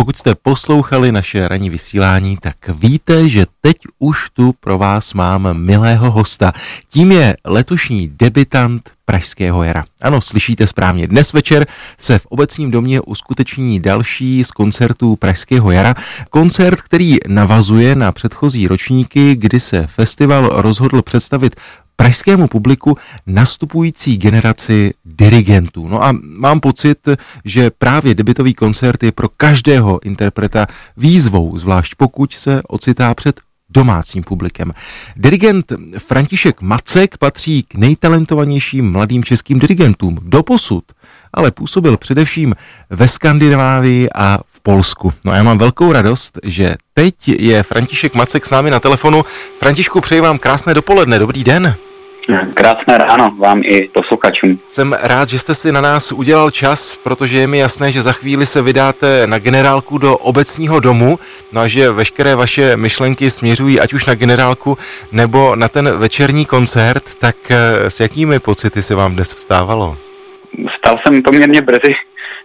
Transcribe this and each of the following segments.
Pokud jste poslouchali naše ranní vysílání, tak víte, že teď už tu pro vás mám milého hosta. Tím je letošní debitant Pražského jara. Ano, slyšíte správně. Dnes večer se v obecním domě uskuteční další z koncertů Pražského jara. Koncert, který navazuje na předchozí ročníky, kdy se festival rozhodl představit pražskému publiku nastupující generaci dirigentů. No a mám pocit, že právě debitový koncert je pro každého interpreta výzvou, zvlášť pokud se ocitá před domácím publikem. Dirigent František Macek patří k nejtalentovanějším mladým českým dirigentům doposud, ale působil především ve Skandinávii a v Polsku. No a já mám velkou radost, že teď je František Macek s námi na telefonu. Františku, přeji vám krásné dopoledne, dobrý den. Krásné ráno vám i posluchačům. Jsem rád, že jste si na nás udělal čas, protože je mi jasné, že za chvíli se vydáte na generálku do obecního domu, no a že veškeré vaše myšlenky směřují ať už na generálku nebo na ten večerní koncert, tak eh, s jakými pocity se vám dnes vstávalo? Stal jsem poměrně brzy,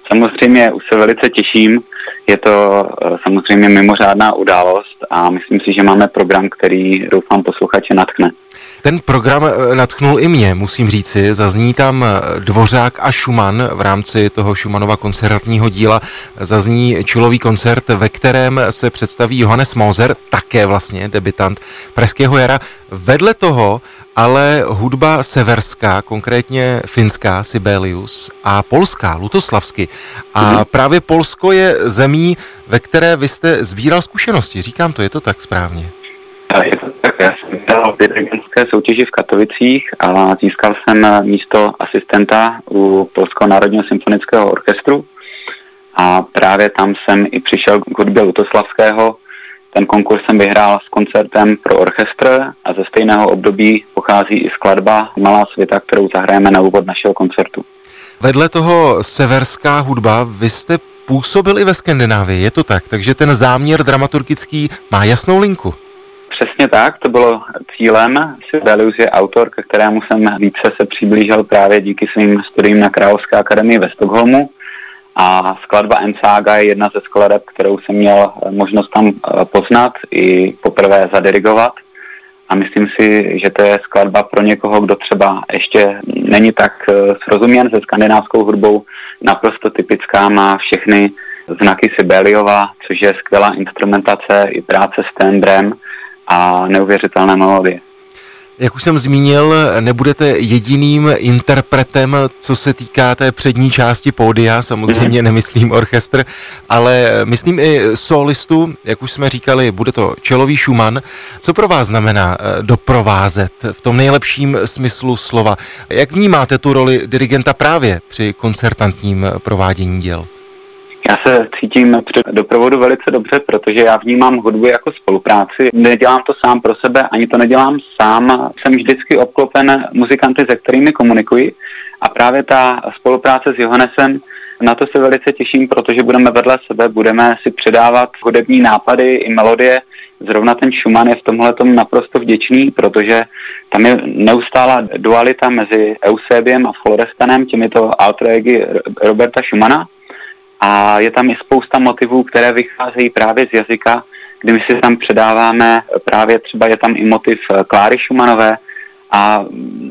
samozřejmě už se velice těším, je to eh, samozřejmě mimořádná událost a myslím si, že máme program, který doufám posluchače natkne. Ten program eh, natknul i mě, musím říci. Zazní tam eh, Dvořák a Schumann v rámci toho Schumannova koncertního díla. Zazní čulový koncert, ve kterém se představí Johannes Moser, také vlastně debitant Pražského jara. Vedle toho ale hudba severská, konkrétně finská, Sibelius, a polská, Lutoslavsky. A mhm. právě Polsko je zemí, ve které vy jste sbíral zkušenosti. Říkám to, je to tak správně? Tak, já jsem dělal v dirigentské soutěži v Katovicích a získal jsem místo asistenta u Polského národního symfonického orchestru a právě tam jsem i přišel k hudbě Lutoslavského. Ten konkurs jsem vyhrál s koncertem pro orchestr a ze stejného období pochází i skladba Malá světa, kterou zahrajeme na úvod našeho koncertu. Vedle toho severská hudba, vy jste působili ve Skandinávii, je to tak, takže ten záměr dramaturgický má jasnou linku. Přesně tak, to bylo cílem. Sibelius je autor, ke kterému jsem více se přiblížil právě díky svým studiím na Královské akademii ve Stockholmu. A skladba Ensaga je jedna ze skladeb, kterou jsem měl možnost tam eh, poznat i poprvé zadirigovat. A myslím si, že to je skladba pro někoho, kdo třeba ještě není tak eh, srozuměn se skandinávskou hudbou, naprosto typická, má všechny znaky Sibeliova, což je skvělá instrumentace i práce s tendrem a neuvěřitelné melodie. Jak už jsem zmínil, nebudete jediným interpretem, co se týká té přední části pódia, samozřejmě mhm. nemyslím orchestr, ale myslím i solistu, jak už jsme říkali, bude to čelový Schumann. Co pro vás znamená eh, doprovázet v tom nejlepším smyslu slova? Jak vnímáte tu roli dirigenta právě při koncertantním provádění děl? Já se cítím při doprovodu velice dobře, protože já vnímám hudbu jako spolupráci. Nedělám to sám pro sebe, ani to nedělám sám. Jsem vždycky obklopen muzikanty, se kterými komunikuji. A právě ta spolupráce s Johannesem, na to se velice těším, protože budeme vedle sebe, budeme si předávat hudební nápady i melodie. Zrovna ten Schumann je v tomhle naprosto vděčný, protože tam je neustála dualita mezi Eusebiem a Florestanem, těmito alter Roberta Schumana a je tam i spousta motivů, které vycházejí právě z jazyka, kdy my si tam předáváme, právě třeba je tam i motiv eh, Kláry Šumanové a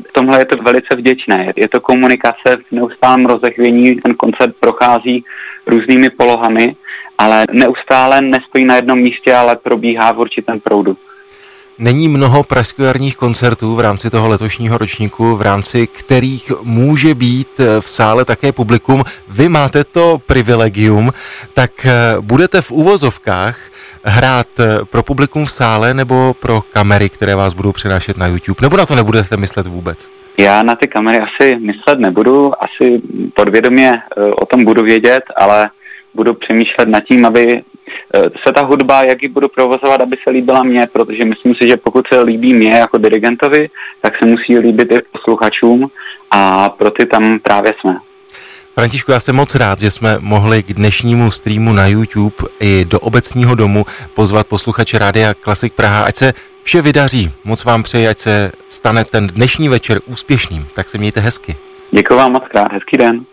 v tomhle je to velice vděčné. Je to komunikace v neustálém rozechvění, ten koncert prochází různými polohami, ale neustále nestojí na jednom místě, ale probíhá v určitém proudu. Není mnoho pražskojarních koncertů v rámci toho letošního ročníku, v rámci kterých může být v sále také publikum. Vy máte to privilegium, tak eh, budete v úvozovkách hrát eh, pro publikum v sále nebo pro kamery, které vás budou přenášet na YouTube? Nebo na to nebudete myslet vůbec? Já na ty kamery asi myslet nebudu, asi podvědomě eh, o tom budu vědět, ale budu přemýšlet nad tím, aby Eh, se ta hudba, jak ji budu provozovat, aby se líbila mně, protože myslím si, že pokud se líbí mě jako dirigentovi, tak se musí líbit i posluchačům a pro ty tam právě jsme. Františku, já jsem moc rád, že jsme mohli k dnešnímu streamu na YouTube i do obecního domu pozvat posluchače Rádia Klasik Praha, ať se vše vydaří. Moc vám přeji, ať se stane ten dnešní večer úspěšným. Tak se mějte hezky. Děkuji vám moc krát, hezký den.